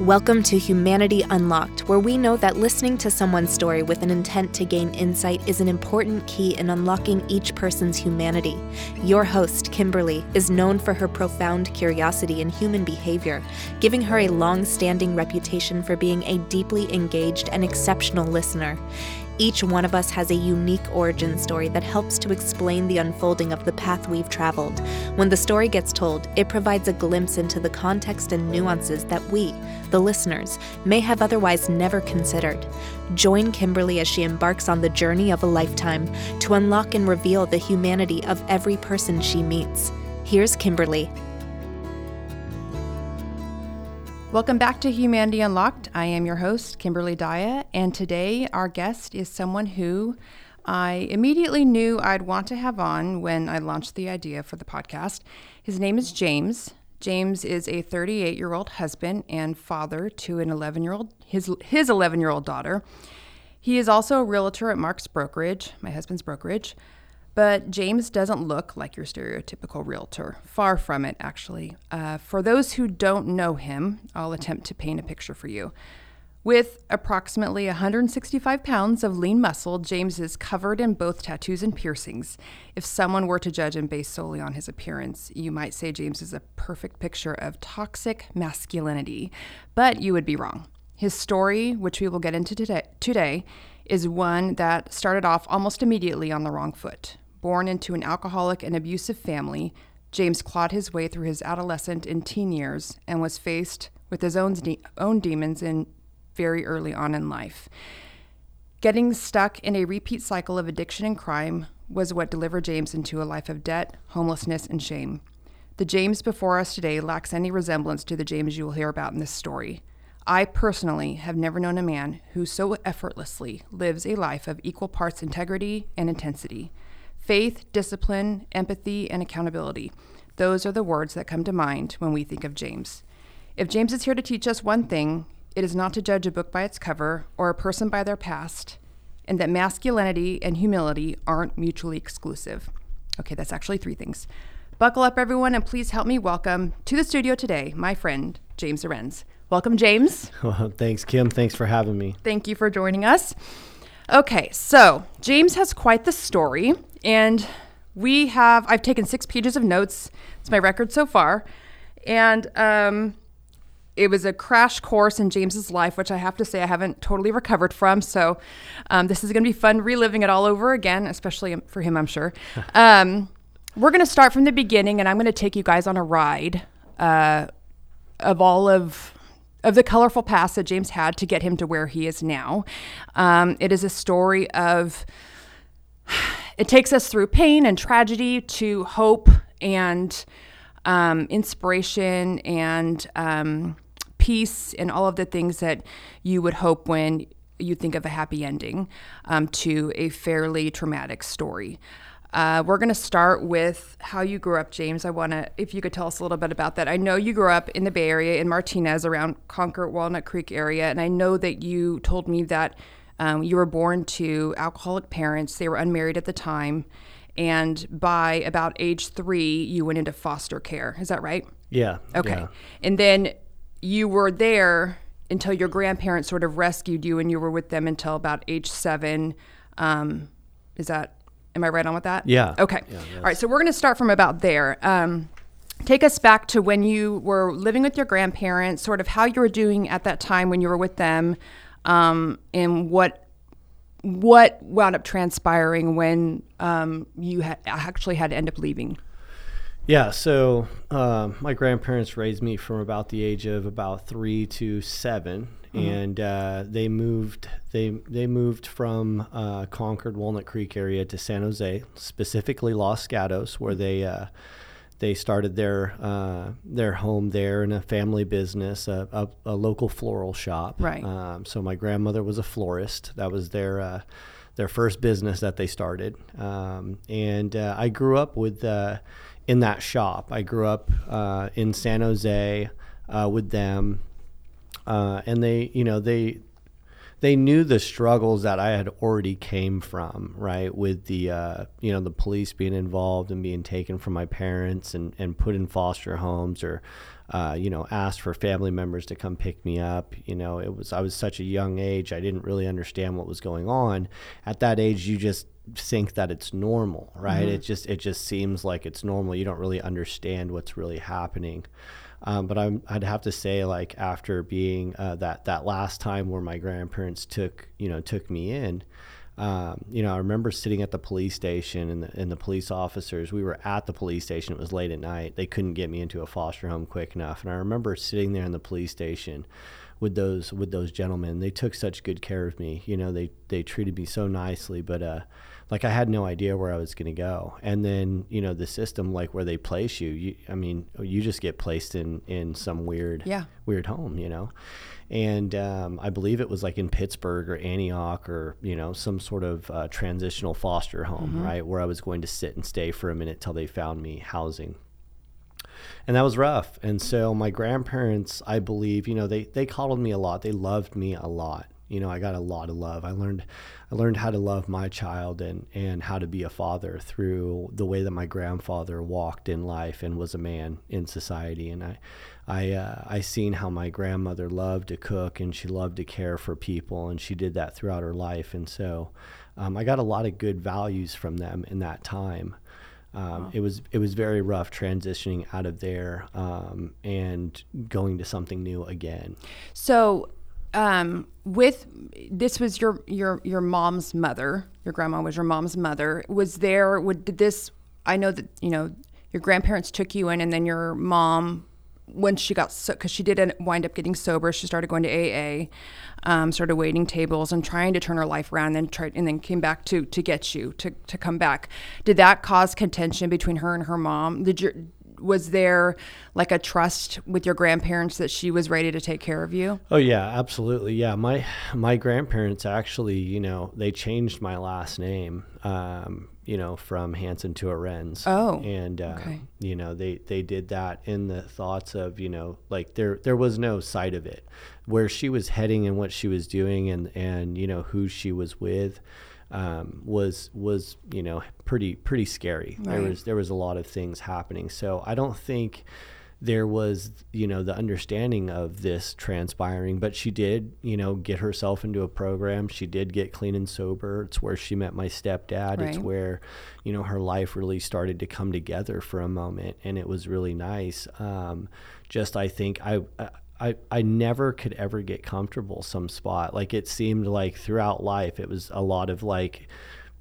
Welcome to Humanity Unlocked, where we know that listening to someone's story with an intent to gain insight is an important key in unlocking each person's humanity. Your host, Kimberly, is known for her profound curiosity in human behavior, giving her a long standing reputation for being a deeply engaged and exceptional listener. Each one of us has a unique origin story that helps to explain the unfolding of the path we've traveled. When the story gets told, it provides a glimpse into the context and nuances that we, the listeners, may have otherwise never considered. Join Kimberly as she embarks on the journey of a lifetime to unlock and reveal the humanity of every person she meets. Here's Kimberly. Welcome back to Humanity Unlocked. I am your host, Kimberly Daya, and today our guest is someone who I immediately knew I'd want to have on when I launched the idea for the podcast. His name is James. James is a 38 year old husband and father to an 11 year old his his 11 year old daughter. He is also a realtor at Mark's brokerage, my husband's brokerage. But James doesn't look like your stereotypical realtor. Far from it, actually. Uh, for those who don't know him, I'll attempt to paint a picture for you. With approximately 165 pounds of lean muscle, James is covered in both tattoos and piercings. If someone were to judge him based solely on his appearance, you might say James is a perfect picture of toxic masculinity, but you would be wrong. His story, which we will get into today, today is one that started off almost immediately on the wrong foot. Born into an alcoholic and abusive family, James clawed his way through his adolescent and teen years and was faced with his own, de- own demons in very early on in life. Getting stuck in a repeat cycle of addiction and crime was what delivered James into a life of debt, homelessness, and shame. The James before us today lacks any resemblance to the James you will hear about in this story. I personally have never known a man who so effortlessly lives a life of equal parts integrity and intensity. Faith, discipline, empathy, and accountability. Those are the words that come to mind when we think of James. If James is here to teach us one thing, it is not to judge a book by its cover or a person by their past, and that masculinity and humility aren't mutually exclusive. Okay, that's actually three things. Buckle up, everyone, and please help me welcome to the studio today my friend, James Arends. Welcome, James. Well, thanks, Kim. Thanks for having me. Thank you for joining us. Okay, so James has quite the story, and we have, I've taken six pages of notes. It's my record so far. And um, it was a crash course in James's life, which I have to say I haven't totally recovered from. So um, this is going to be fun reliving it all over again, especially for him, I'm sure. Um, we're going to start from the beginning, and I'm going to take you guys on a ride uh, of all of of the colorful past that James had to get him to where he is now. Um, it is a story of, it takes us through pain and tragedy to hope and um, inspiration and um, peace and all of the things that you would hope when you think of a happy ending um, to a fairly traumatic story. Uh, we're going to start with how you grew up, James. I want to, if you could tell us a little bit about that. I know you grew up in the Bay Area in Martinez around Concord, Walnut Creek area, and I know that you told me that um, you were born to alcoholic parents. They were unmarried at the time, and by about age three, you went into foster care. Is that right? Yeah. Okay. yeah. And then you were there until your grandparents sort of rescued you, and you were with them until about age seven. Um, is that Am I right on with that? Yeah. Okay. Yeah, All right. So we're going to start from about there. Um, take us back to when you were living with your grandparents, sort of how you were doing at that time when you were with them, um, and what what wound up transpiring when um, you ha- actually had to end up leaving. Yeah. So um, my grandparents raised me from about the age of about three to 7 mm-hmm. and uh, they moved. They they moved from uh, Concord, Walnut Creek area to San Jose, specifically Los Gatos, where they. They started their uh, their home there in a family business, a, a, a local floral shop. Right. Um, so my grandmother was a florist. That was their uh, their first business that they started. Um, and uh, I grew up with uh, in that shop. I grew up uh, in San Jose uh, with them, uh, and they, you know, they they knew the struggles that I had already came from, right? With the, uh, you know, the police being involved and being taken from my parents and, and put in foster homes or uh, you know, asked for family members to come pick me up. You know, it was I was such a young age, I didn't really understand what was going on. At that age, you just think that it's normal, right? Mm-hmm. It just it just seems like it's normal. You don't really understand what's really happening. Um, but I'm, I'd have to say, like after being uh, that that last time where my grandparents took you know took me in, um, you know, I remember sitting at the police station and the, and the police officers, we were at the police station. It was late at night. They couldn't get me into a foster home quick enough. And I remember sitting there in the police station with those, with those gentlemen. They took such good care of me. You know, they, they treated me so nicely, but, uh, like I had no idea where I was going to go. And then, you know, the system, like where they place you, you, I mean, you just get placed in, in some weird, Yeah. weird home, you know? And um, I believe it was like in Pittsburg or Antioch or, you know, some sort of uh, transitional foster home, right? Where I was going to sit and stay for a minute till they found me housing. And that was rough. And so my grandparents, I believe, you know, they, they coddled me a lot. They loved me a lot. You know, I got a lot of love. I learned, I learned how to love my child and, and how to be a father through the way that my grandfather walked in life and was a man in society. And I, I, uh, I seen how my grandmother loved to cook and she loved to care for people and she did that throughout her life. And so, um, I got a lot of good values from them in that time. Um, It was it was very rough transitioning out of there um, and going to something new again. So, um, with this was your your your mom's mother. Your grandma was your mom's mother. Was there? Would did this? I know that you know your grandparents took you in, and then your mom, when she got so because she did wind up getting sober, she started going to AA, um, started waiting tables and trying to turn her life around. And then tried and then came back to to get you to to come back. Did that cause contention between her and her mom? Did your was there like a trust with your grandparents that she was ready to take care of you? Oh yeah, absolutely. Yeah, my my grandparents actually, you know, they changed my last name, um, you know, from Hanson to Arends. Oh, and uh, okay. you know, they they did that in the thoughts of, you know, like there there was no sight of it, where she was heading and what she was doing and and you know who she was with. Um, was was you know pretty pretty scary. There was there was a lot of things happening. So I don't think there was you know the understanding of this transpiring but she did you know get herself into a program. She did get clean and sober. It's where she met my stepdad. It's where you know her life really started to come together for a moment and it was really nice. Um, just i think i I, I never could ever get comfortable some spot. Like it seemed like throughout life it was a lot of like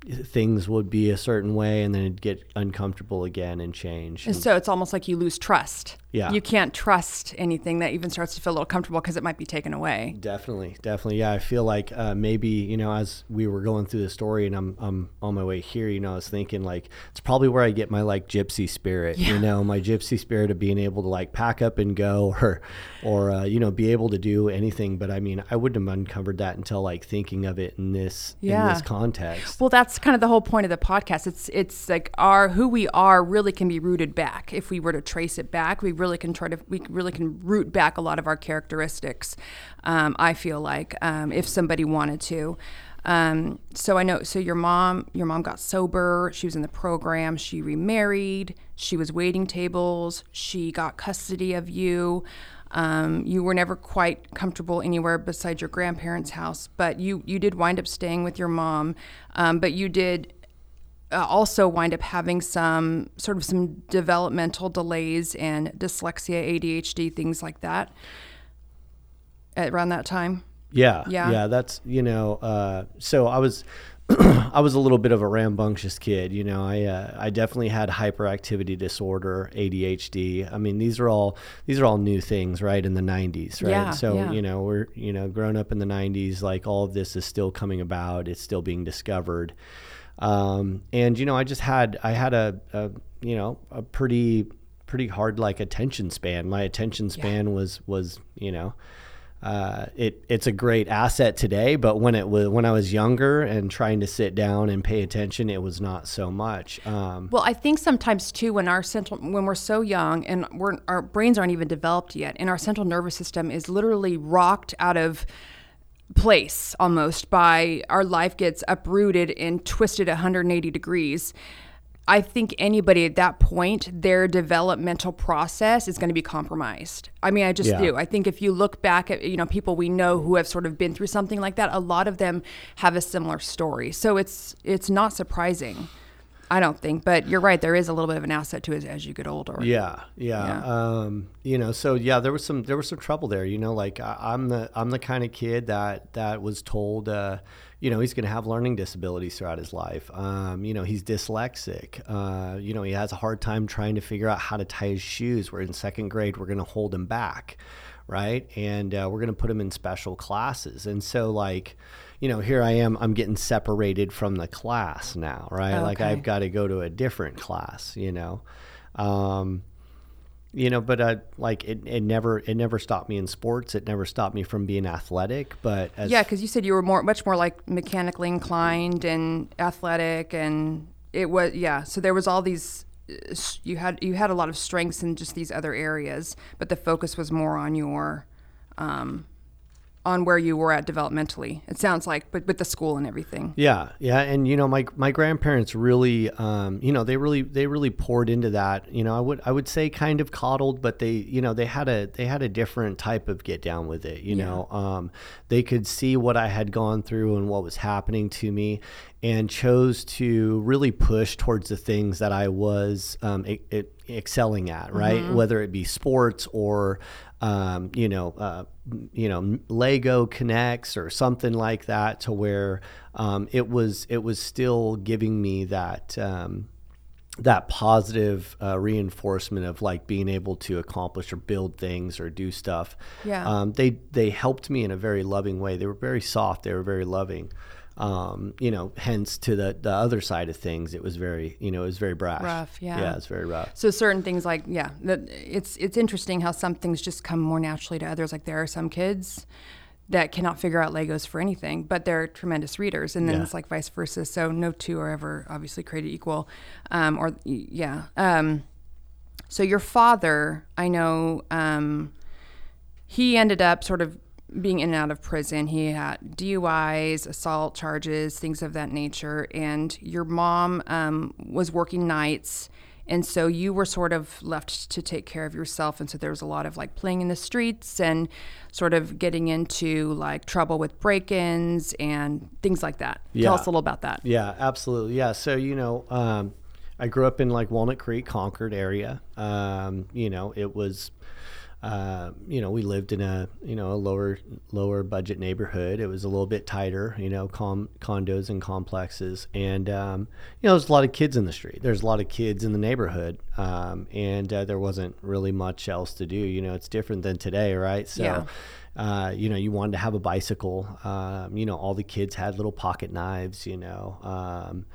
things would be a certain way and then it'd get uncomfortable again and change And so it's almost like you lose trust. Yeah. You can't trust anything that even starts to feel a little comfortable because it might be taken away. Definitely, definitely. Yeah, I feel like uh, maybe you know, as we were going through the story, and I'm I'm on my way here. You know, I was thinking like it's probably where I get my like gypsy spirit. You know, my gypsy spirit of being able to like pack up and go, or or uh, you know, be able to do anything. But I mean, I wouldn't have uncovered that until like thinking of it in this in this context. Well, that's kind of the whole point of the podcast. It's it's like our who we are really can be rooted back. If we were to trace it back, we really can try to we really can root back a lot of our characteristics. Um, I feel like um, if somebody wanted to. Um, so I know. So your mom, your mom got sober. She was in the program. She remarried. She was waiting tables. She got custody of you. Um, you were never quite comfortable anywhere besides your grandparents' house, but you you did wind up staying with your mom. Um, but you did uh, also wind up having some sort of some developmental delays and dyslexia, ADHD, things like that. At around that time. Yeah, Yeah. yeah. That's you know. Uh, so I was, I was a little bit of a rambunctious kid. You know, I uh, I definitely had hyperactivity disorder, ADHD. I mean, these are all these are all new things, right? In the '90s, right? Yeah, so yeah. you know, we're you know, grown up in the '90s. Like all of this is still coming about. It's still being discovered. Um, and you know, I just had I had a, a you know a pretty pretty hard like attention span. My attention span was was you know uh, it it's a great asset today, but when it was when I was younger and trying to sit down and pay attention, it was not so much. Um, Well, I think sometimes too, when our central, when we're so young and we're, our brains aren't even developed yet, and our central nervous system is literally rocked out of place almost by our life gets uprooted and twisted 180 degrees. I think anybody at that point, their developmental process is going to be compromised. I mean, I just Yeah. do. I think if you look back at you know people we know who have sort of been through something like that, a lot of them have a similar story. So it's it's not surprising. I don't think, but you're right. There is a little bit of an asset to it as you get older. Yeah, yeah. Um, you know, so yeah, there was some there was some trouble there. You know, like I, I'm the I'm the kind of kid that that was told, uh, you know, he's going to have learning disabilities throughout his life. Um, you know, he's dyslexic. Uh, you know, he has a hard time trying to figure out how to tie his shoes. We're in second grade, we're going to hold him back, right? And uh, we're going to put him in special classes. And so, like, you know, here I am. I'm getting separated from the class now, right? Like I've got to go to a different class. You know. Um, you know, but uh, like it, it never it never stopped me in sports. It never stopped me from being athletic. But Yeah, because you said you were more, much more like mechanically inclined and athletic, and it was yeah. So there was all these. uh, You had you had a lot of strengths in just these other areas, but the focus was more on your, um, on where you were at developmentally. It sounds like, but with the school and everything. Yeah, yeah, and you know, my my grandparents really, um, you know, they really they really poured into that. You know, I would I would say kind of coddled, but they, you know, they had a they had a different type of get down with it. You know, um, they could see what I had gone through and what was happening to me, and chose to really push towards the things that I was um, excelling at. Right, whether it be sports or um, you know, uh, you know, Lego K'Nex or something like that, to where um, it was it was still giving me that um, that positive uh, reinforcement of like being able to accomplish or build things or do stuff. Yeah. Um, they they helped me in a very loving way. They were very soft. They were very loving. Um, you know, hence to the the other side of things, it was very you know it was very brash. Rough, yeah. Yeah, it's very rough. So certain things like yeah, that it's it's interesting how some things just come more naturally to others. Like there are some kids that cannot figure out Legos for anything, but they're tremendous readers, and then Yeah. it's like vice versa. So no two are ever obviously created equal, um, or yeah. Um, so your father, I know, um, he ended up sort of being in and out of prison. He had DUIs, assault charges, things of that nature. And your mom um, was working nights. And so you were sort of left to take care of yourself. And so there was a lot of like playing in the streets and sort of getting into like trouble with break ins and things like that. Tell us a little about that. Yeah, absolutely. Yeah. So, you know, um, I grew up in like Walnut Creek, Concord area. Um, you know, it was, uh, you know, we lived in a, you know, a lower, lower budget neighborhood. It was a little bit tighter, you know, com- condos and complexes. And, um, you know, there's a lot of kids in the street. There's a lot of kids in the neighborhood. Um, and uh, there wasn't really much else to do. You know, it's different than today, right? So, Yeah. uh, you know, you wanted to have a bicycle. Um, you know, all the kids had little pocket knives. You know, um,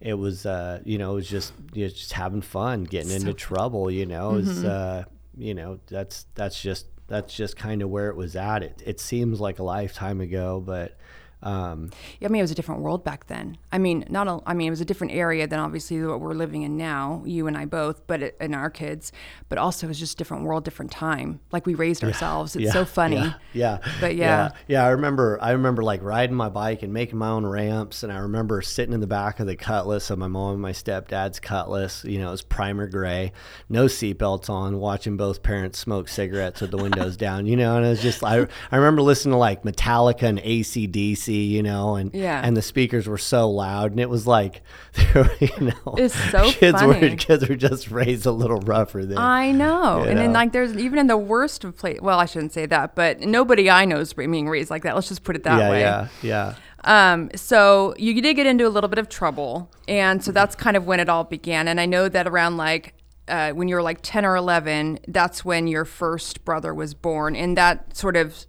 it was, uh, you know, it was just, you know, just having fun, getting into trouble. You know, it was, uh, you know, that's that's just that's just kind of where it was at. It it seems like a lifetime ago, but um, I mean, it was a different world back then. I mean, not a, I mean, it was a different area than obviously what we're living in now, you and I both, but it, and our kids, but also it was just a different world, different time. Like we raised ourselves. It's yeah, so funny. Yeah, yeah. But yeah. yeah, I remember. I remember like riding my bike and making my own ramps, and I remember sitting in the back of the Cutlass of my mom and my stepdad's Cutlass. You know, it was primer gray, no seatbelts on, watching both parents smoke cigarettes with the windows down. You know, and it was just I. I remember listening to like Metallica and AC/DC. You know, and Yeah. and the speakers were so loud, and it was like, were, you know, It's so kids funny. were kids were just raised a little rougher then. I know. And then like there's even in the worst of place, well, I shouldn't say that, but nobody I know is being raised like that. Let's just put it that yeah, way. yeah, yeah. Um, so you did get into a little bit of trouble, and so that's kind of when it all began. And I know that around like uh, when you were like ten or eleven, that's when your first brother was born, and that sort of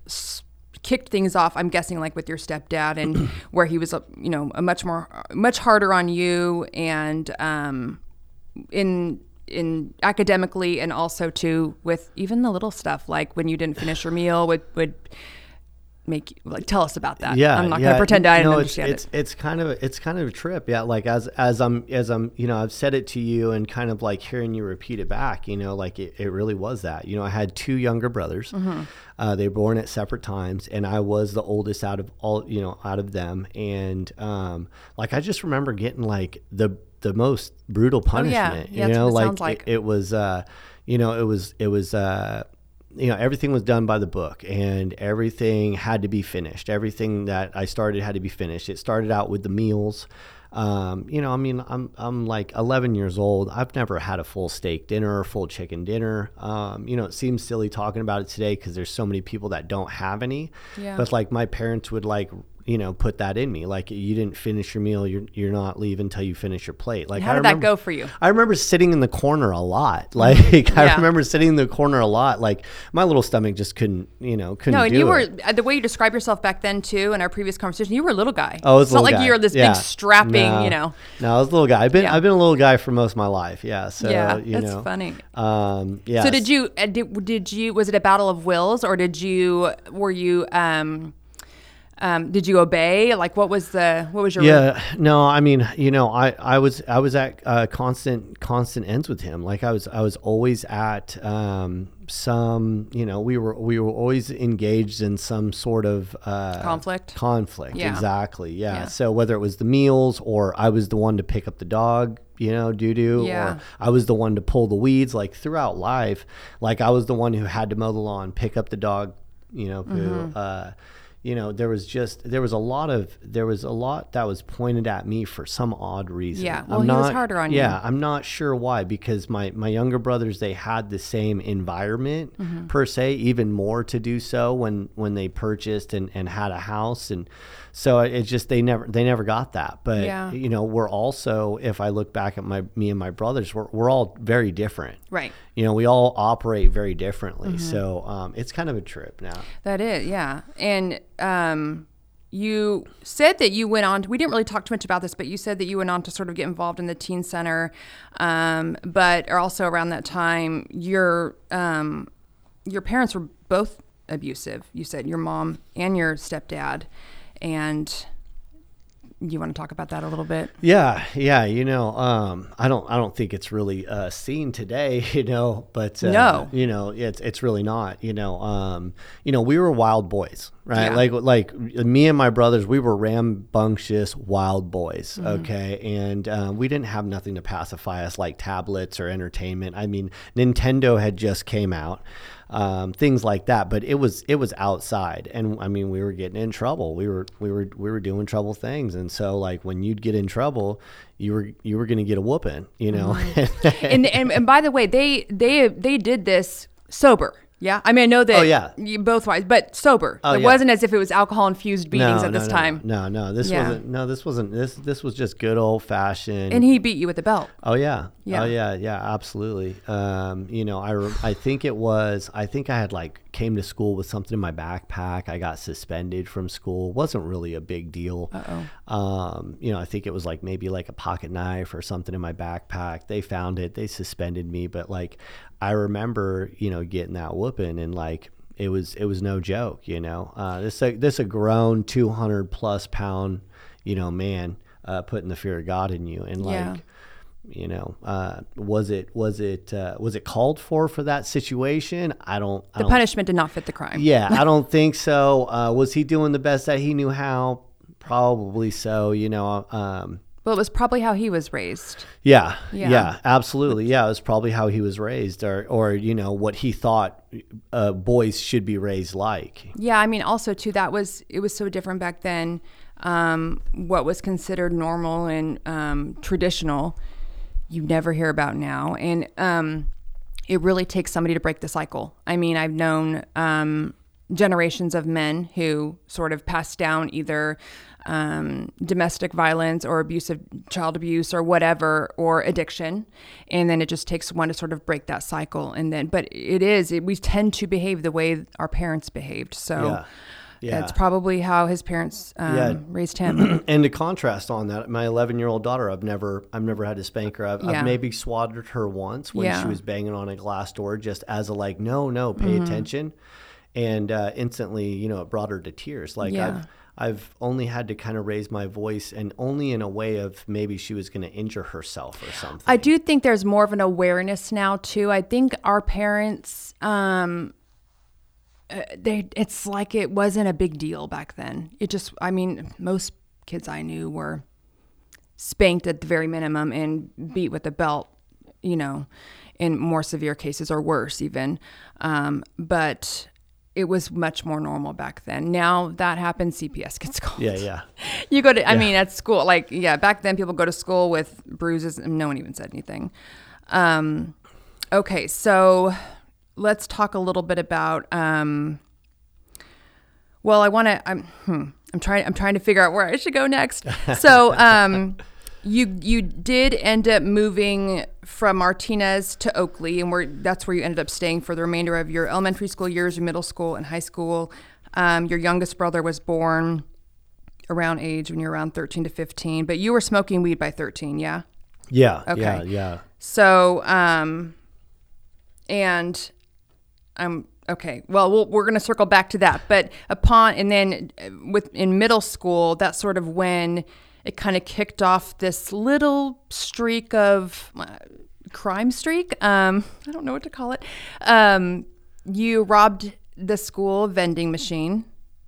kicked things off. I'm guessing like with your stepdad, and where he was, uh, you know, a much more, much harder on you, and um, in in academically and also too with even the little stuff like when you didn't finish your meal would would make you like tell us about that yeah i'm not yeah. gonna pretend i didn't no, understand it's, it it's it's kind of it's kind of a trip yeah like as as i'm as i'm you know i've said it to you and kind of like hearing you repeat it back you know like it, it really was that you know i had two younger brothers Mm-hmm. uh, they were born at separate times and i was the oldest out of all you know out of them and um like i just remember getting like the the most brutal Oh, yeah. punishment. Yeah, you know, like, like. It, it was, uh, you know, it was it was. Uh, you know everything was done by the book and everything had to be finished. Everything that i started had to be finished. It started out with the meals. Um, you know i mean i'm i'm like 11 years old. I've never had a full steak dinner or full chicken dinner. Um, you know it seems silly talking about it today because there's so many people that don't have any. Yeah. but like my parents would like you know put that in me like you didn't finish your meal you're, you're not leaving until you finish your plate like How I did that go for you? I remember sitting in the corner a lot. Like I remember sitting in the corner a lot. Like my little stomach just couldn't, you know, couldn't No, and you were it. uh, the way you describe yourself back then too. In our previous conversation, you were a little guy. Oh, it's not like guy. you're this Yeah. big strapping, No. you know. No, I was a little guy. I've been Yeah. I've been a little guy for most of my life. Yeah. So yeah, you that's know. funny. Um, yeah. So did you uh, did, did you was it a battle of wills or did you were you um um did you obey like what was the what was your Yeah, no, I mean, you know, I, I was I was at uh, constant constant ends with him. Like I was I was always at um, some, you know, we were we were always engaged in some sort of uh, Conflict? Conflict, Yeah. exactly. Yeah. Yeah. So whether it was the meals or I was the one to pick up the dog, you know, doo doo, Yeah. or I was the one to pull the weeds. Like throughout life, like I was the one who had to mow the lawn, pick up the dog, you know, poo. Mm-hmm. Uh, you know, there was just there was a lot of there was a lot that was pointed at me for some odd reason. Yeah, well, he was harder on you. Yeah, I'm not sure why because my my younger brothers they had the same environment Mm-hmm. per se, even more to do so when when they purchased and and had a house and so it just they never they never got that. But Yeah. you know, we're also if I look back at my me and my brothers, we're we're all very different. right You know, we all operate very differently. Mm-hmm. So um, it's kind of a trip now. that is yeah and um you said that you went on we didn't really talk too much about this but you said that you went on to sort of get involved in the teen center um, but also around that time your um, your parents were both abusive you said your mom and your stepdad and you want to talk about that a little bit Yeah, yeah, you know, um, I don't, I don't think it's really uh, seen today, you know, but uh, No. you know, it's it's really not, you know, um, you know, we were wild boys, right? Yeah. Like like me and my brothers, we were rambunctious wild boys, Mm-hmm. okay, and um, we didn't have nothing to pacify us like tablets or entertainment. I mean, Nintendo had just came out. Um, things like that, but it was it was outside, and I mean we were getting in trouble. We were we were we were doing trouble things, and so like when you'd get in trouble, you were you were going to get a whooping, you know. and, and and by the way, they they they did this sober. Yeah, I mean I know that. Oh, yeah. you both wise, but sober. Oh, it yeah. wasn't as if it was alcohol infused beatings no, at no, this no, time. No, no, this Yeah. wasn't. No, this wasn't. This this was just good old fashioned. And he beat you with a belt. Oh yeah. Yeah. Oh yeah. Yeah. Absolutely. Um, you know, I I think it was. I think I had like came to school with something in my backpack. I got suspended from school. wasn't really a big deal. Uh-oh. Um, you know, I think it was like maybe like a pocket knife or something in my backpack. They found it. They suspended me. But like, I remember, you know, getting that whooping and like. It was it was no joke, you know. Uh, this a, this a grown two hundred plus pound, you know, man uh, putting the fear of God in you, and like, Yeah. you know uh, was it was it uh, was it called for for that situation i don't I The don't- punishment did not fit the crime. yeah i don't think so uh, was he doing the best that he knew how probably so you know um, Well, it was probably how he was raised. yeah, Yeah. yeah absolutely yeah it was probably how he was raised or or you know what he thought uh, boys should be raised like Yeah, I mean, also too, that was it was so different back then. Um, what was considered normal and um, traditional, you never hear about now, and um, it really takes somebody to break the cycle. I mean, I've known um, generations of men who sort of passed down either um, domestic violence or abusive child abuse or whatever or addiction and then it just takes one to sort of break that cycle and then but it is it, we tend to behave the way our parents behaved so yeah yeah that's probably how his parents um, Yeah. raised him and to contrast on that, my 11 year old daughter, I've never, I've never had to spank her. I've, Yeah. I've maybe swatted her once when she was banging on a glass door, just as a like, no, no, pay Mm-hmm. attention, and uh, instantly, you know, it brought her to tears. Like Yeah. I've, I've only had to kind of raise my voice, and only in a way of maybe she was going to injure herself or something. I do think there's more of an awareness now too. I think our parents, um, uh, they it's like it wasn't a big deal back then. It just, I mean, most kids I knew were spanked at the very minimum and beat with a belt, you know, in more severe cases or worse even. Um, but it was much more normal back then. Now that happens, CPS gets called. Yeah, yeah. You go to, I mean, at school, like, yeah, back then people go to school with bruises and no one even said anything. Um, okay, so let's talk a little bit about, um, well, I want to, I'm, hmm, I'm trying, I'm trying to figure out where I should go next. So, um, you you did end up moving from Martinez to Oakley, and where that's where you ended up staying for the remainder of your elementary school years, your middle school, and high school. Um, your youngest brother was born around age when you're around 13 to 15, but you were smoking weed by 13, yeah. Yeah, Okay. yeah, yeah. So, um, and I'm okay. Well, we'll we're going to circle back to that, but upon and then uh, with in middle school, that's sort of when it kind of kicked off this little streak of uh, crime streak. Um, I don't know what to call it. Um, you robbed the school vending machine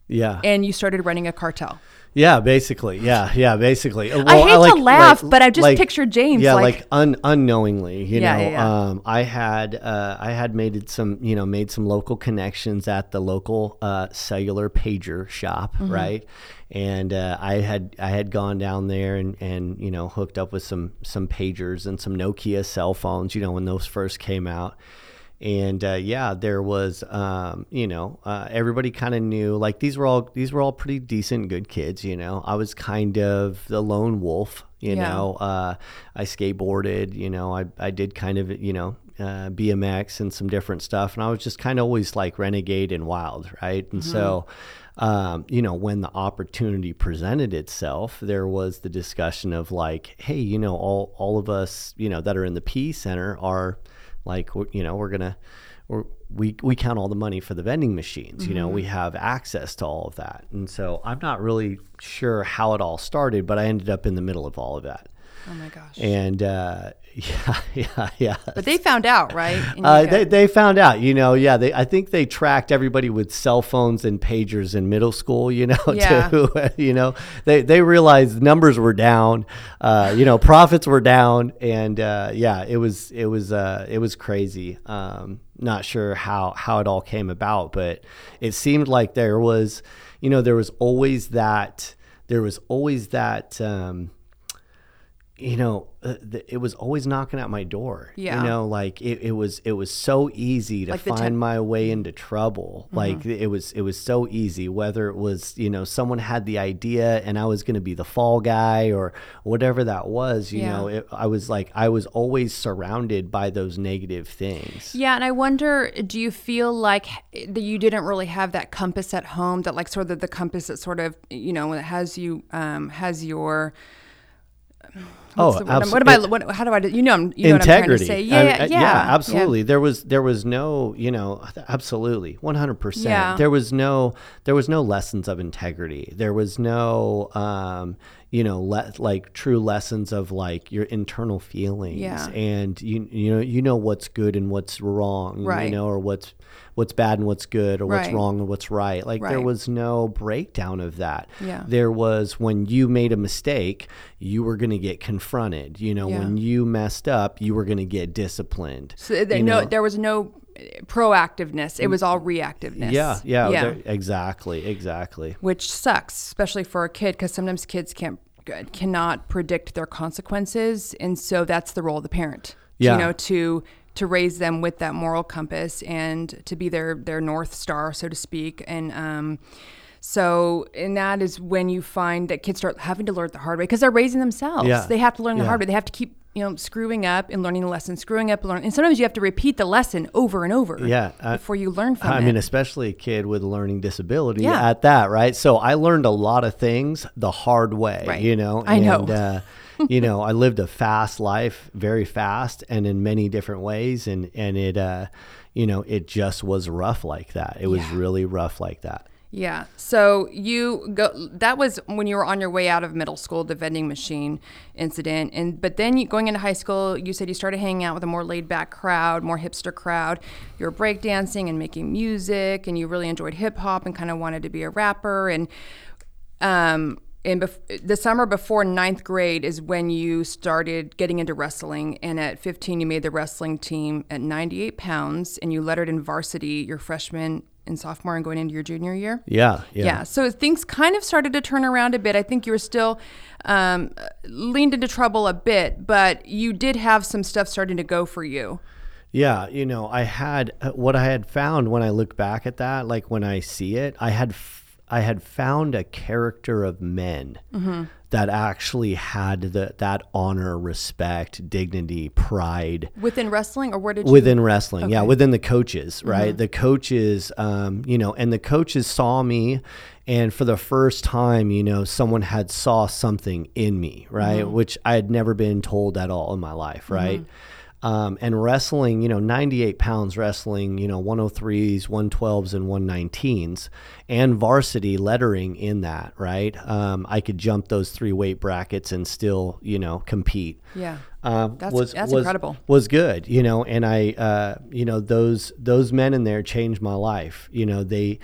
Yeah. and you started running a cartel. Yeah, basically. Yeah, yeah, basically. Uh, I hate to like- laugh, like- but I just like- picture James Yeah, like, like, un- unknowingly, you Yeah, know. yeah, yeah. Um, I had uh, I had made some, you know, made some local connections at the local uh, cellular pager shop, Mm-hmm. right? And uh, I had I had gone down there and, and you know hooked up with some some pagers and some Nokia cell phones, you know, when those first came out and uh, yeah, there was, um, you know, uh, everybody kind of knew like these were all these were all pretty decent, good kids. You know, I was kind of the lone wolf. You Yeah. know, uh, I skateboarded. You know, I I did kind of you know uh, BMX and some different stuff, and I was just kind of always like renegade and wild, right? And so. Um, you know, when the opportunity presented itself, there was the discussion of like, hey, you know, all all of us, you know, that are in the P Center are like you know we're gonna we're, we we count all the money for the vending machines you know we have access to all of that. And so i'm not really sure how it all started but i ended up in the middle of all of that. Oh my gosh. and uh, yeah yeah yeah but they found out, right? Uh, they, they found out, you know, yeah. They I think they tracked everybody with cell phones and pagers in middle school, you know, Yeah. to you know they they realized numbers were down, uh, you know, profits were down, and uh, yeah, it was it was uh, it was crazy. Um, not sure how how it all came about, but it seemed like there was, you know, there was always that there was always that. Um, you know, uh, it was always knocking at my door. Yeah. You know, like it, it was it was so easy to Like find temp- my way into trouble. Like it was it was so easy. Whether it was you know someone had the idea and I was going to be the fall guy or whatever that was. You Yeah. know, it, I was like I was always surrounded by those negative things. Yeah, and I wonder, do you feel like that you didn't really have that compass at home? That like sort of the compass that sort of you know that has you um, has your what's the word? abso- what am I? What, how do I? do- You know, I'm, you know what I'm trying to integrity. say. I- Yeah, I- yeah, absolutely. There was there was no, you know, absolutely, one hundred Yeah. percent. There was no there was no lessons of integrity. There was no, um, you know, le- like true lessons of like your internal feelings. Yeah. And you you know you know what's good and what's wrong. Right. You know, or what's what's bad and what's good, or what's Right. wrong and what's right. Like there was no breakdown of that. Yeah. There was when you made a mistake, you were going to get confronted. You know, Yeah. when you messed up, you were going to get disciplined. So there, you no, know? there was no proactiveness. It mm. was all reactiveness. yeah, yeah, yeah. exactly, exactly. which sucks, especially for a kid, because sometimes kids can't cannot predict their consequences, and so that's the role of the parent. Yeah. You know, to to raise them with that moral compass and to be their their north star, so to speak, and um. So, and that is when you find that kids start having to learn the hard way because they're raising themselves. Yeah. They have to learn the Yeah. hard way. They have to keep, you know, screwing up and learning the lesson, screwing up and learning. And sometimes you have to repeat the lesson over and over. Yeah, I- before you learn from it. I mean, especially a kid with a learning disability Yeah. at that, right? So I learned a lot of things the hard way, Right. you know. I know. And, uh, you know, I lived a fast life, very fast, and in many different ways, and and it, uh, you know, it just was rough like that. It was really rough like that. Yeah. So you go. That was when you were on your way out of middle school, the vending machine incident, and but then you, going into high school, you said you started hanging out with a more laid back crowd, more hipster crowd. You were breakdancing and making music, and you really enjoyed hip hop and kind of wanted to be a rapper. And um, in bef- the summer before ninth grade is when you started getting into wrestling. And at 15, you made the wrestling team at 98 pounds and you lettered in varsity your freshman and sophomore and going into your junior year. Yeah, yeah. Yeah. So things kind of started to turn around a bit. I think you were still um, leaned into trouble a bit, but you did have some stuff starting to go for you. Yeah, you know, I had uh, what I had found when I look back at that, like when I see it, I had f- I had found a character of men mm-hmm. that actually had the that honor, respect, dignity, pride Within wrestling, or where did you? within wrestling. Yeah within the coaches right? Mm-hmm. The coaches um, you know and the coaches saw me and for the first time you know someone had saw something in me right? Mm-hmm. Which i had never been told at all in my life right um, and wrestling you know 98 pounds wrestling you know 103s 112s and 119s and varsity lettering in that right um, i could jump those three weight brackets and still you know compete yeah. um, That's- was that's was, incredible. Was good, you know, and I, uh, you know, those those men in there changed my life. You know, they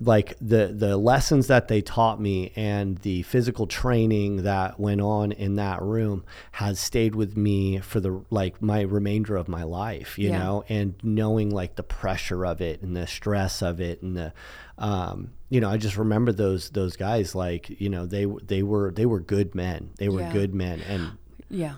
like the the lessons that they taught me and the physical training that went on in that room has stayed with me for the like my remainder of my life. You Yeah. know, and knowing like the pressure of it and the stress of it and the um, you know, I just remember those those guys like you know they they were they were good men. They were Yeah. good men and. Yeah.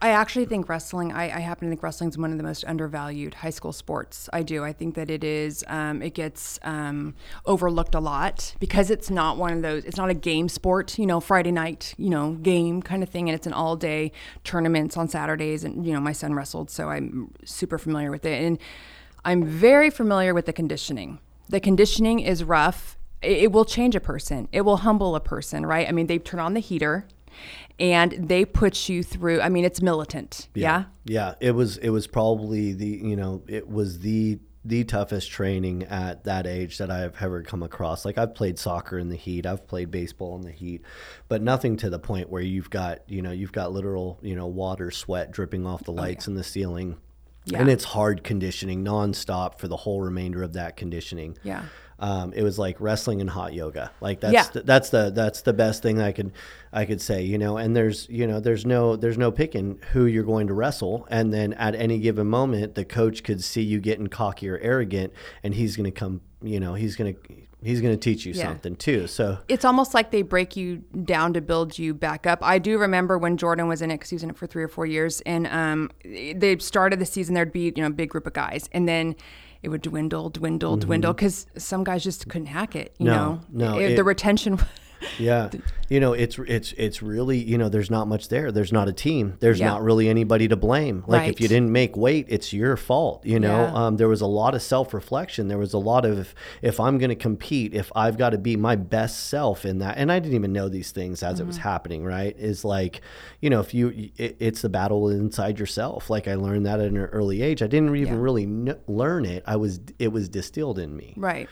I actually think wrestling, I, I happen to think wrestling is one of the most undervalued high school sports. I do. I think that it is, um, it gets um, overlooked a lot because it's not one of those, it's not a game sport, you know, Friday night, you know, game kind of thing. And it's an all day tournaments on Saturdays. And, you know, my son wrestled, so I'm super familiar with it. And I'm very familiar with the conditioning. The conditioning is rough. It, it will change a person, it will humble a person, right? I mean, they turn on the heater and they put you through i mean it's militant yeah, Yeah, it was it was probably the you know it was the the toughest training at that age that I've ever come across. Like I've played soccer in the heat, I've played baseball in the heat, but nothing to the point where you've got you know you've got literal you know water, sweat dripping off the oh, lights in the ceiling, Yeah. and it's hard conditioning nonstop for the whole remainder of that conditioning. Yeah um, it was like wrestling and hot yoga. Like that's Yeah. the, that's the that's the best thing I could I could say. You know, and there's you know there's no there's no picking who you're going to wrestle, and then at any given moment, the coach could see you getting cocky or arrogant, and he's going to come. You know, he's going to he's going to teach you Yeah. something too. So it's almost like they break you down to build you back up. I do remember when Jordan was in it because he was in it for three or four years, and um, they started the season. There'd be you know a big group of guys, and then it would dwindle, dwindle, dwindle mm-hmm. because some guys just couldn't hack it. You No, know, no, It- it- the retention. Yeah. You know, it's it's it's really, you know, there's not much there. There's not a team. There's Yeah. not really anybody to blame. Like Right. if you didn't make weight, it's your fault, you know. Yeah. Um, there was a lot of self-reflection. There was a lot of if I'm going to compete, if I've got to be my best self in that. And I didn't even know these things as Mm-hmm. it was happening, right? Is like, you know, if you it, it's the battle inside yourself. Like I learned that at an early age. I didn't even Yeah. really kn- learn it. I was it was distilled in me. right.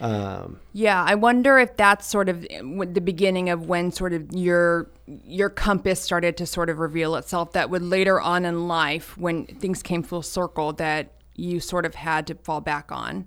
Um, Yeah, I wonder if that's sort of the beginning of when sort of your your compass started to sort of reveal itself. That would later on in life, when things came full circle, that you sort of had to fall back on,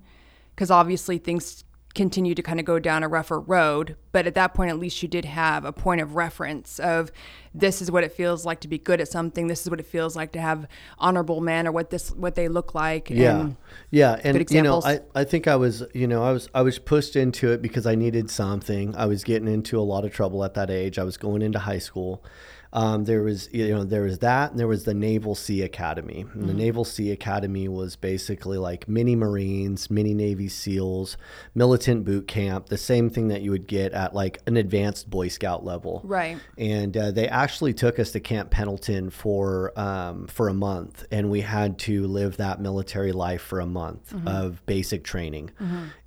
because obviously things continue to kind of go down a rougher road. But at that point, at least you did have a point of reference of this is what it feels like to be good at something. This is what it feels like to have honorable men, or what this what they look like. Yeah, and- yeah, and you know. I, I think I was, you know, I was I was pushed into it because I needed something. I was getting into a lot of trouble at that age. I was going into high school. Um, there was, you know, there was that, and there was the Naval Sea Academy. And Mm. the Naval Sea Academy was basically like mini Marines, mini Navy SEALs, militant boot camp, the same thing that you would get at like an advanced Boy Scout level Right. and uh, they actually took us to Camp Pendleton for um, for a month, and we had to live that military life for a month of basic training.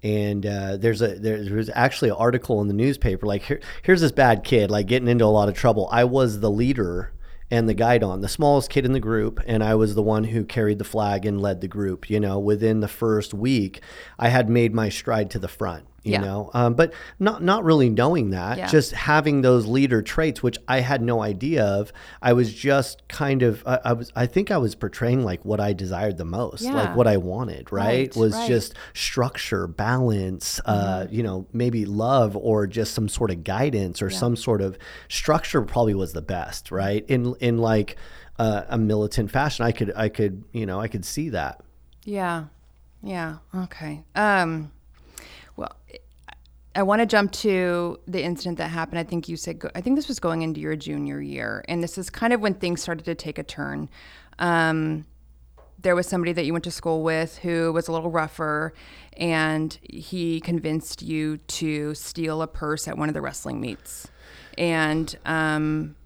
And uh, there's a there, there's actually an article in the newspaper like here, here's this bad kid like getting into a lot of trouble. I was the leader and the guidon, the smallest kid in the group, and I was the one who carried the flag and led the group. You know, within the first week, I had made my stride to the front. You Yeah. know. Um, but not not really knowing that, Yeah. just having those leader traits, which I had no idea of. I was just kind of, I, I was, I think I was portraying like what I desired the most, Yeah. like what I wanted. Right, Right, was right. Mm-hmm. just structure, balance, uh, you know, maybe love or just some sort of guidance or some sort of structure. Probably was the best, right? In in like uh, a militant fashion, I could I could you know I could see that. Yeah. Yeah. Okay. Um, I want to jump to the incident that happened. I think you said, I think this was going into your junior year. And this is kind of when things started to take a turn. Um, there was somebody that you went to school with who was a little rougher, and he convinced you to steal a purse at one of the wrestling meets. And um,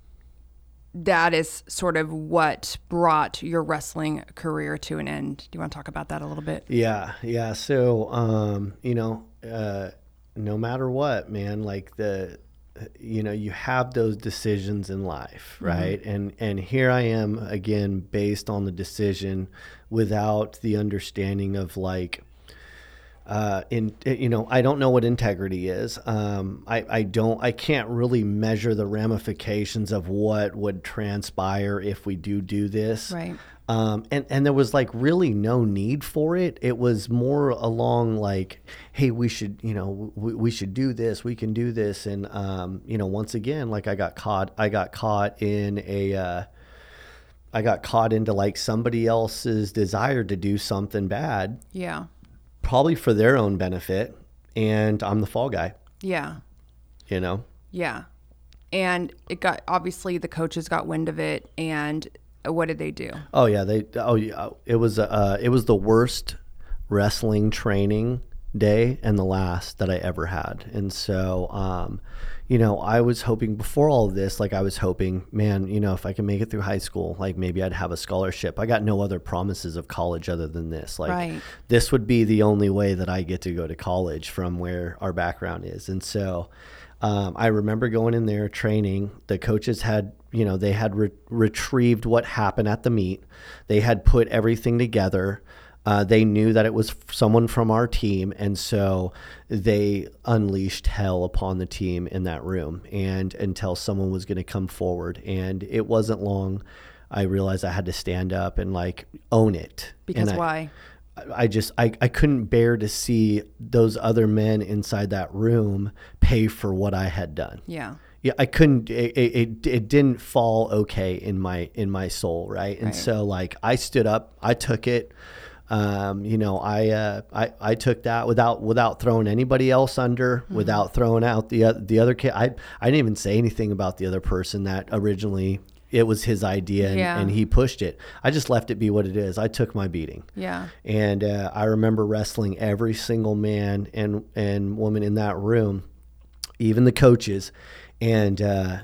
that is sort of what brought your wrestling career to an end. Do you want to talk about that a little bit? Yeah, yeah. So, um, you know, uh, no matter what, man, like the, you know, you have those decisions in life, mm-hmm. right? And and here I am again, based on the decision, without the understanding of like. Uh, in you know, I don't know what integrity is. Um, I, I don't, I can't really measure the ramifications of what would transpire if we do do this. Right. Um, and, and there was like really no need for it. It was more along like, hey, we should, you know, we, we should do this. We can do this. And, um, you know, once again, like I got caught, I got caught in a, uh, I got caught into like somebody else's desire to do something bad, Yeah. Probably for their own benefit. And I'm the fall guy, Yeah. you know? Yeah. And it got obviously the coaches got wind of it and what did they do? Oh yeah, they. Oh yeah, it was. Uh, it was the worst wrestling training day and the last that I ever had. And so, um, you know, I was hoping before all of this, like I was hoping, man, you know, if I can make it through high school, like maybe I'd have a scholarship. I got no other promises of college other than this. Like Right. this would be the only way that I get to go to college from where our background is. And so um, I remember going in there training. The coaches had, you know, they had re- retrieved what happened at the meet. They had put everything together. Uh, they knew that it was someone from our team, and so they unleashed hell upon the team in that room, and until someone was going to come forward. And it wasn't long. I realized I had to stand up and like own it. Because I- why? I just I, I couldn't bear to see those other men inside that room pay for what I had done. Yeah. Yeah, I couldn't. It, it, it, it didn't fall okay in my in my soul, right? And Right. so like I stood up, I took it. Um, you know, I, uh, I I took that without without throwing anybody else under, Mm-hmm. without throwing out the the other kid. I I didn't even say anything about the other person that originally it was his idea and, Yeah. and he pushed it. I just left it be what it is. I took my beating. Yeah. And uh, I remember wrestling every single man and and woman in that room, even the coaches. And uh,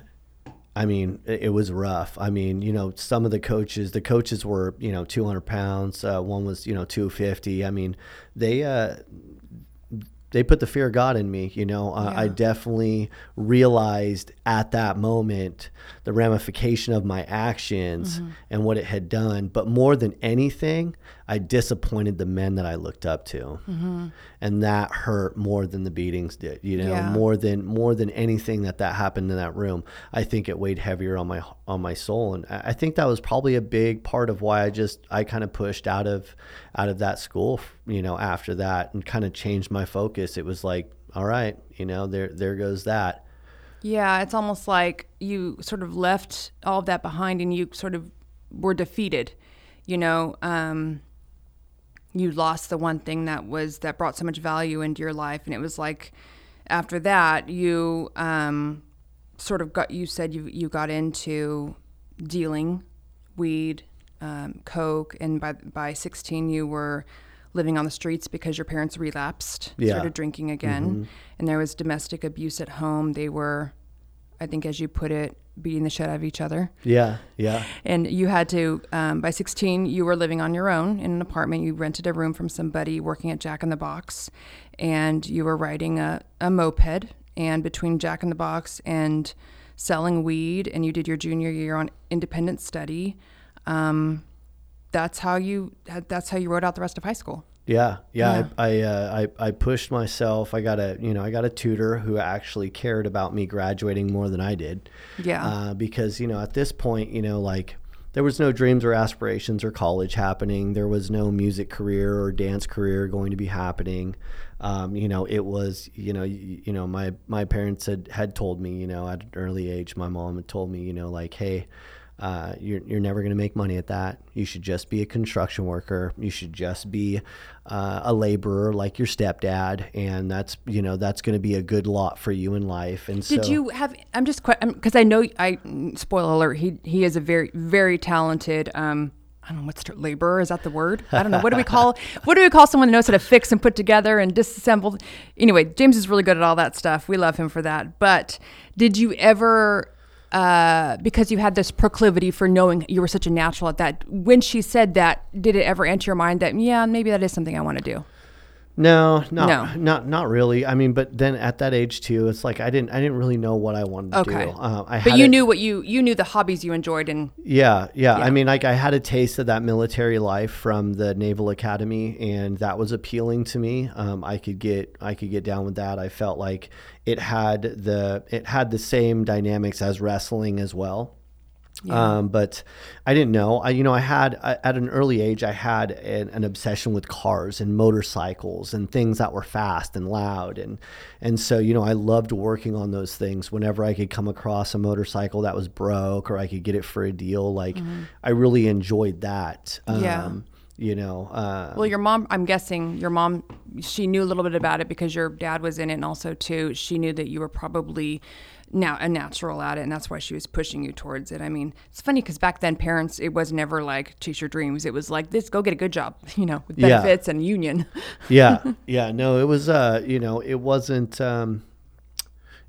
I mean, it, it was rough. I mean, you know, some of the coaches, the coaches were you know 200 pounds. Uh, one was you know 250. I mean, they. Uh, they put the fear of God in me. You know, uh, I Yeah. definitely realized at that moment the ramification of my actions and what it had done. But more than anything, I disappointed the men that I looked up to, and that hurt more than the beatings did. You know, Yeah. more than more than anything that that happened in that room. I think it weighed heavier on my on my soul, and I I think that was probably a big part of why I just I kind of pushed out of out of that school. You know, after that, and kind of changed my focus. It was like, all right, you know, there there goes that. Yeah, it's almost like you sort of left all of that behind and you sort of were defeated. You know, um, you lost the one thing that was that brought so much value into your life, and it was like after that you um, sort of got. You said you you got into dealing weed, um, coke, and by by sixteen you were living on the streets because your parents relapsed, Yeah. started drinking again, and there was domestic abuse at home. They were, I think, as you put it, beating the shit out of each other. Yeah, yeah, And you had to, um, by 16, you were living on your own in an apartment. You rented a room from somebody working at Jack in the Box, and you were riding a, a moped. And between Jack in the Box and selling weed, and you did your junior year on independent study, um, that's how you that's how you wrote out the rest of high school. Yeah, yeah. Yeah. I I, uh, I I pushed myself. I got a you know I got a tutor who actually cared about me graduating more than I did. Yeah. Uh, because you know at this point you know like there was no dreams or aspirations or college happening. There was no music career or dance career going to be happening. Um, you know, it was you know you, you know my my parents had had told me you know at an early age. My mom had told me you know like hey. Uh, you're, you're never going to make money at that. You should just be a construction worker. You should just be uh, a laborer like your stepdad, and that's you know that's going to be a good lot for you in life. And Did so, you have? I'm just because I know I. Spoiler alert. He he is a very very talented. Um, I don't know what's the laborer. Is that the word? I don't know. What do we call? what do we call someone who knows how to fix and put together and disassemble? Anyway, James is really good at all that stuff. We love him for that. But did you ever? Uh, because you had this proclivity for knowing you were such a natural at that. When she said that, did it ever enter your mind that yeah, maybe that is something I want to do? No, not No. not not really. I mean, but then at that age too, it's like I didn't I didn't really know what I wanted to Okay. do. Uh, I But you knew what you you knew the hobbies you enjoyed and Yeah, yeah, Yeah. I mean, like I had a taste of that military life from the Naval Academy, and that was appealing to me. Um, I could get I could get down with that. I felt like it had the it had the same dynamics as wrestling as well. Um, but I didn't know. I, you know, I had I, at an early age, I had an, an obsession with cars and motorcycles and things that were fast and loud, and and so you know, I loved working on those things. Whenever I could come across a motorcycle that was broke, or I could get it for a deal, like I really enjoyed that. Mm-hmm. Yeah. Um, you know, uh, Well, your mom, I'm guessing your mom, she knew a little bit about it because your dad was in it, and also too, she knew that you were probably now a natural at it, and that's why she was pushing you towards it. I mean, it's funny because back then, parents, it was never like chase your dreams. It was like this, go get a good job, you know, with Yeah. benefits and union. yeah, yeah. No, it was. Uh, you know, it wasn't. Um,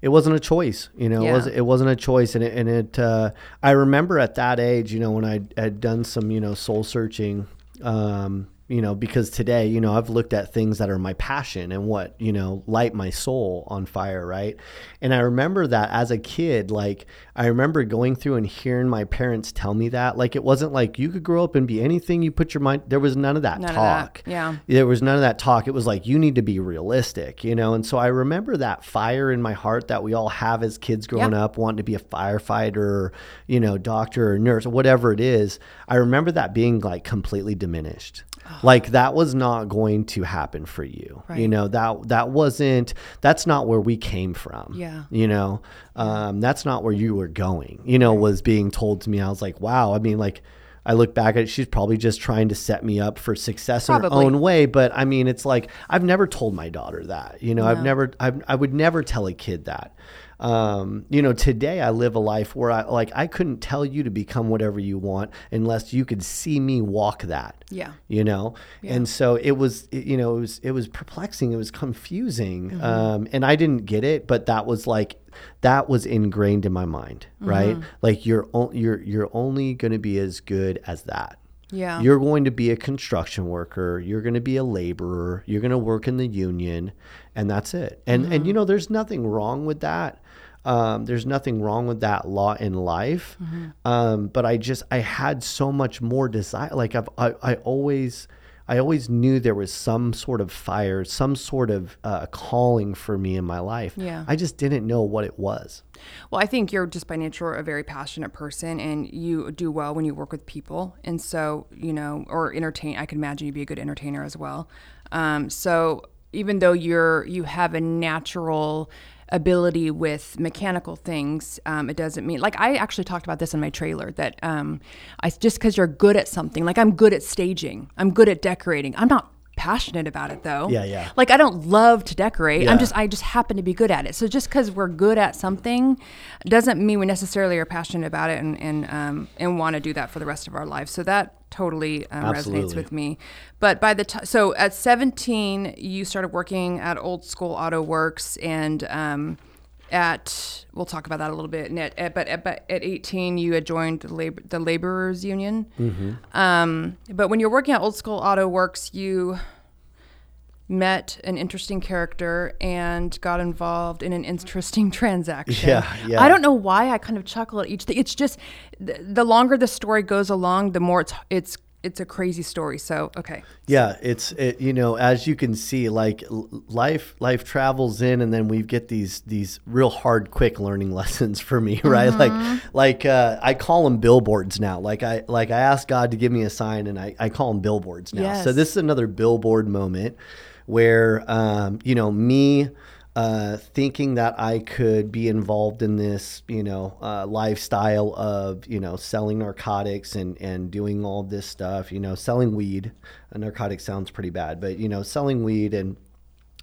it wasn't a choice. You know, it was, it wasn't a choice, and it. And it. Uh, I remember at that age, you know, when I had done some, you know, soul searching. Um, you know, because today, you know, I've looked at things that are my passion and what, you know, light my soul on fire, right? And I remember that as a kid, like, I remember going through and hearing my parents tell me that. Like, it wasn't like you could grow up and be anything you put your mind, there was none of that None of that, talk. yeah. There was none of that talk. It was like, you need to be realistic, you know? And so I remember that fire in my heart that we all have as kids growing Yeah. up, wanting to be a firefighter, or, you know, doctor or nurse, or whatever it is. I remember that being like completely diminished. Like that was not going to happen for you. You know, that that wasn't that's not where we came from. Yeah. You know, um, that's not where you were going, you know, was being told to me. I was like, wow. I mean, like, I look back at it, she's probably just trying to set me up for success in her own way. But I mean, it's like, I've never told my daughter that, you know, I've never, I've, I would never tell a kid that. Um, you know, today I live a life where I like, I couldn't tell you to become whatever you want unless you could see me walk that Yeah. you know and so it was you know it was it was perplexing it was confusing Mm-hmm. um, and i didn't get it but that was like that was ingrained in my mind right Mm-hmm. like you're o- you're you're only going to be as good as that Yeah. you're going to be a construction worker you're going to be a laborer you're going to work in the union and that's it and and Mm-hmm. you know there's nothing wrong with that um, there's nothing wrong with that law in life Mm-hmm. um, but i just i had so much more desire like I've, i i always I always knew there was some sort of fire, some sort of uh, calling for me in my life. Yeah. I just didn't know what it was. Well, I think you're just by nature a very passionate person and you do well when you work with people. And so, you know, or entertain, I can imagine you'd be a good entertainer as well. Um, so even though you're, you have a natural ability with mechanical things, um, it doesn't mean like I actually talked about this in my trailer that um, I just because you're good at something, like I'm good at staging, I'm good at decorating. I'm not passionate about it though. Yeah, yeah. Like I don't love to decorate. Yeah. I'm just I just happen to be good at it. So just because we're good at something doesn't mean we necessarily are passionate about it and and um, and want to do that for the rest of our lives. So that totally um, resonates with me. But by the time so at 17 you started working at Old School Auto Works and um, at we'll talk about that a little bit. And at, at, but at, but at 18 you had joined the labor the laborers union. Um, but when you're working at Old School Auto Works, you met an interesting character and got involved in an interesting transaction. Yeah, yeah. I don't know why I kind of chuckle at each thing. It's just the, the longer the story goes along, the more it's it's it's a crazy story. So okay. Yeah, it's it, you know as you can see, like life life travels in, and then we get these these real hard, quick learning lessons for me, right? Like like uh, I call them billboards now. Like I like I ask God to give me a sign, and I I call them billboards now. So this is another billboard moment where um, you know me uh, thinking that I could be involved in this, you know, uh, lifestyle of, you know, selling narcotics and, and doing all this stuff, you know, selling weed. A narcotic sounds pretty bad, but, you know, selling weed and,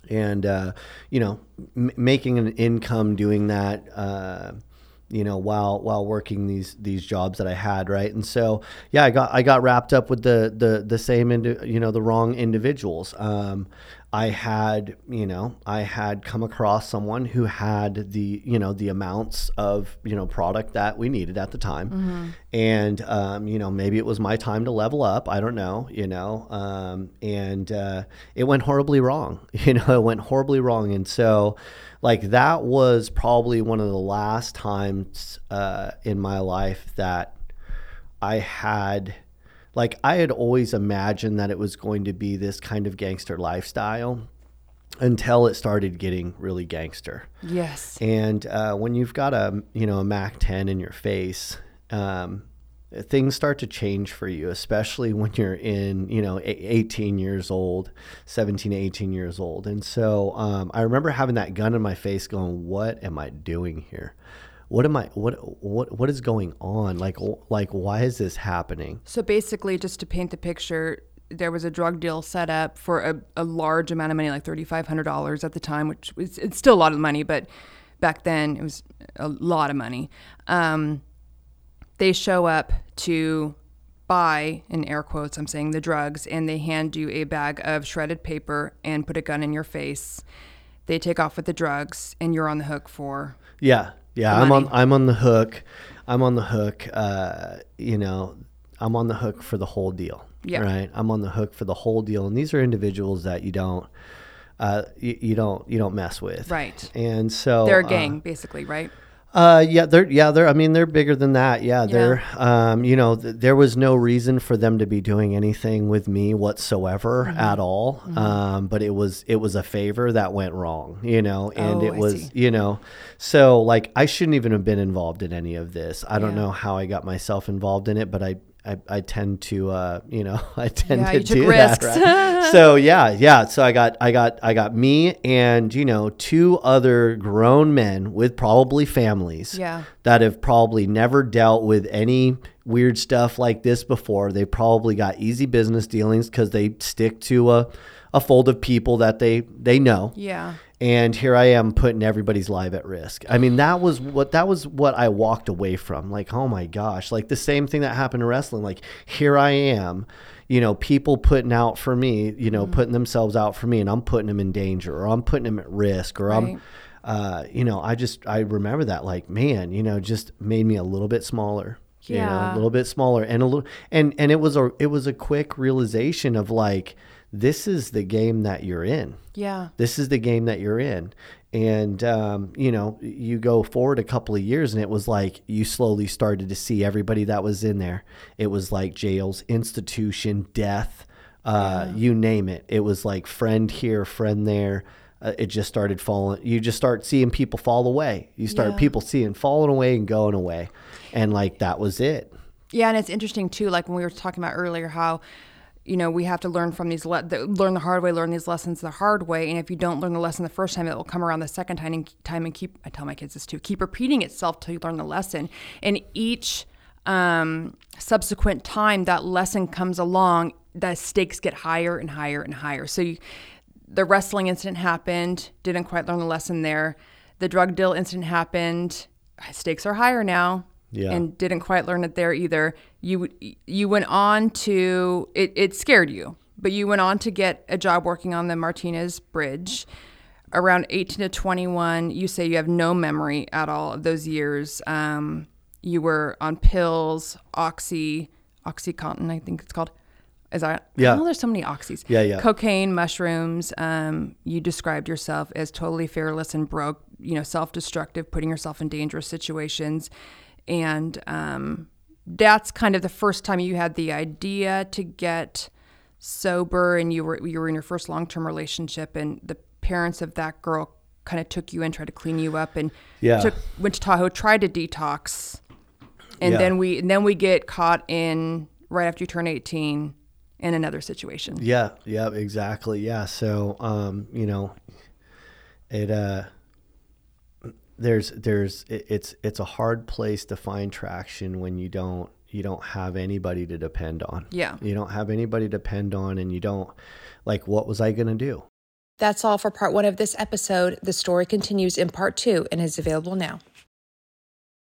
and, uh, you know, m- making an income doing that, uh, you know, while while working these these jobs that I had, right? And so, yeah, I got I got wrapped up with the the the same, indi- you know, the wrong individuals. Um, I had, you know, I had come across someone who had the, you know, the amounts of, you know, product that we needed at the time, and um, you know, maybe it was my time to level up. I don't know, you know, um, and uh, it went horribly wrong. You know, it went horribly wrong, and so like that was probably one of the last times uh, in my life that I had like I had always imagined that it was going to be this kind of gangster lifestyle until it started getting really gangster. Yes. And uh, when you've got a you know a Mac 10 in your face, um, things start to change for you, especially when you're in you know 18 years old, 17, 18 years old. And so um, I remember having that gun in my face, going, "What am I doing here? What am I? What what what is going on? Like like why is this happening?" So basically, just to paint the picture, there was a drug deal set up for a, a large amount of money, like thirty five hundred dollars at the time, which was it's still a lot of money, but back then it was a lot of money. Um, they show up to buy, in air quotes, I'm saying the drugs, and they hand you a bag of shredded paper and put a gun in your face. They take off with the drugs, and you're on the hook for Yeah, yeah. I'm on. I'm on the hook. I'm on the hook. Uh, you know, I'm on the hook for the whole deal. Yeah. Right. I'm on the hook for the whole deal, and these are individuals that you don't. Uh, you, you don't you don't mess with. Right. And so they're a uh, gang, basically, right? Uh, yeah, they're yeah, they're. I mean, they're bigger than that. Yeah, they're. Um, you know, th- there was no reason for them to be doing anything with me whatsoever Mm-hmm. at all. Um, but it was it was a favor that went wrong. You know, and Oh, it I was see. you know, so like I shouldn't even have been involved in any of this. I don't know how I got myself involved in it, but I. I, I tend to, uh, you know, I tend Yeah, to do risks. that. Right? so yeah, yeah. So I got, I got, I got me and you know two other grown men with probably families Yeah. that have probably never dealt with any weird stuff like this before. They probably got easy business dealings because they stick to a, a fold of people that they they know. Yeah. And here I am putting everybody's life at risk. I mean, that was what that was what I walked away from. Like, oh my gosh, like the same thing that happened in wrestling. Like, here I am, you know, people putting out for me, you know, putting themselves out for me, and I'm putting them in danger, or I'm putting them at risk, or Right. I'm uh, you know, I just I remember that like, man, you know, just made me a little bit smaller. You know, Yeah. a little bit smaller and a little and and it was a it was a quick realization of like this is the game that you're in. Yeah. This is the game that you're in. And um, you know, you go forward a couple of years and it was like you slowly started to see everybody that was in there. It was like jails, institution, death, uh, you name it. It was like friend here, friend there. Uh, it just started falling. You just start seeing people fall away. You start Yeah. people seeing falling away and going away, and like that was it. Yeah, and it's interesting too. Like when we were talking about earlier, how you know we have to learn from these le- the, learn the hard way, learn these lessons the hard way. And if you don't learn the lesson the first time, it will come around the second time and time and keep. I tell my kids this too: keep repeating itself till you learn the lesson. And each um, subsequent time that lesson comes along, the stakes get higher and higher and higher. So you, the wrestling incident happened, didn't quite learn the lesson there. The drug deal incident happened, stakes are higher now Yeah. and didn't quite learn it there either. You you went on to it. It scared you, but you went on to get a job working on the Martinez Bridge. Around 18 to 21, you say you have no memory at all of those years. Um, you were on pills, oxy, oxycontin, I think it's called. Is that? Yeah. There's so many oxys. Yeah, yeah. Cocaine, mushrooms. Um, you described yourself as totally fearless and broke. You know, self-destructive, putting yourself in dangerous situations, and um, that's kind of the first time you had the idea to get sober and you were you were in your first long-term relationship and the parents of that girl kind of took you in tried to clean you up and Yeah. took went to Tahoe tried to detox and Yeah. then we and then we get caught in right after you turn 18 in another situation Yeah, yeah, exactly. Yeah. So, um, you know, it uh there's there's it's it's a hard place to find traction when you don't you don't have anybody to depend on. Yeah. You don't have anybody to depend on and you don't like what was I going to do? That's all for part one of this episode. The story continues in part two and is available now.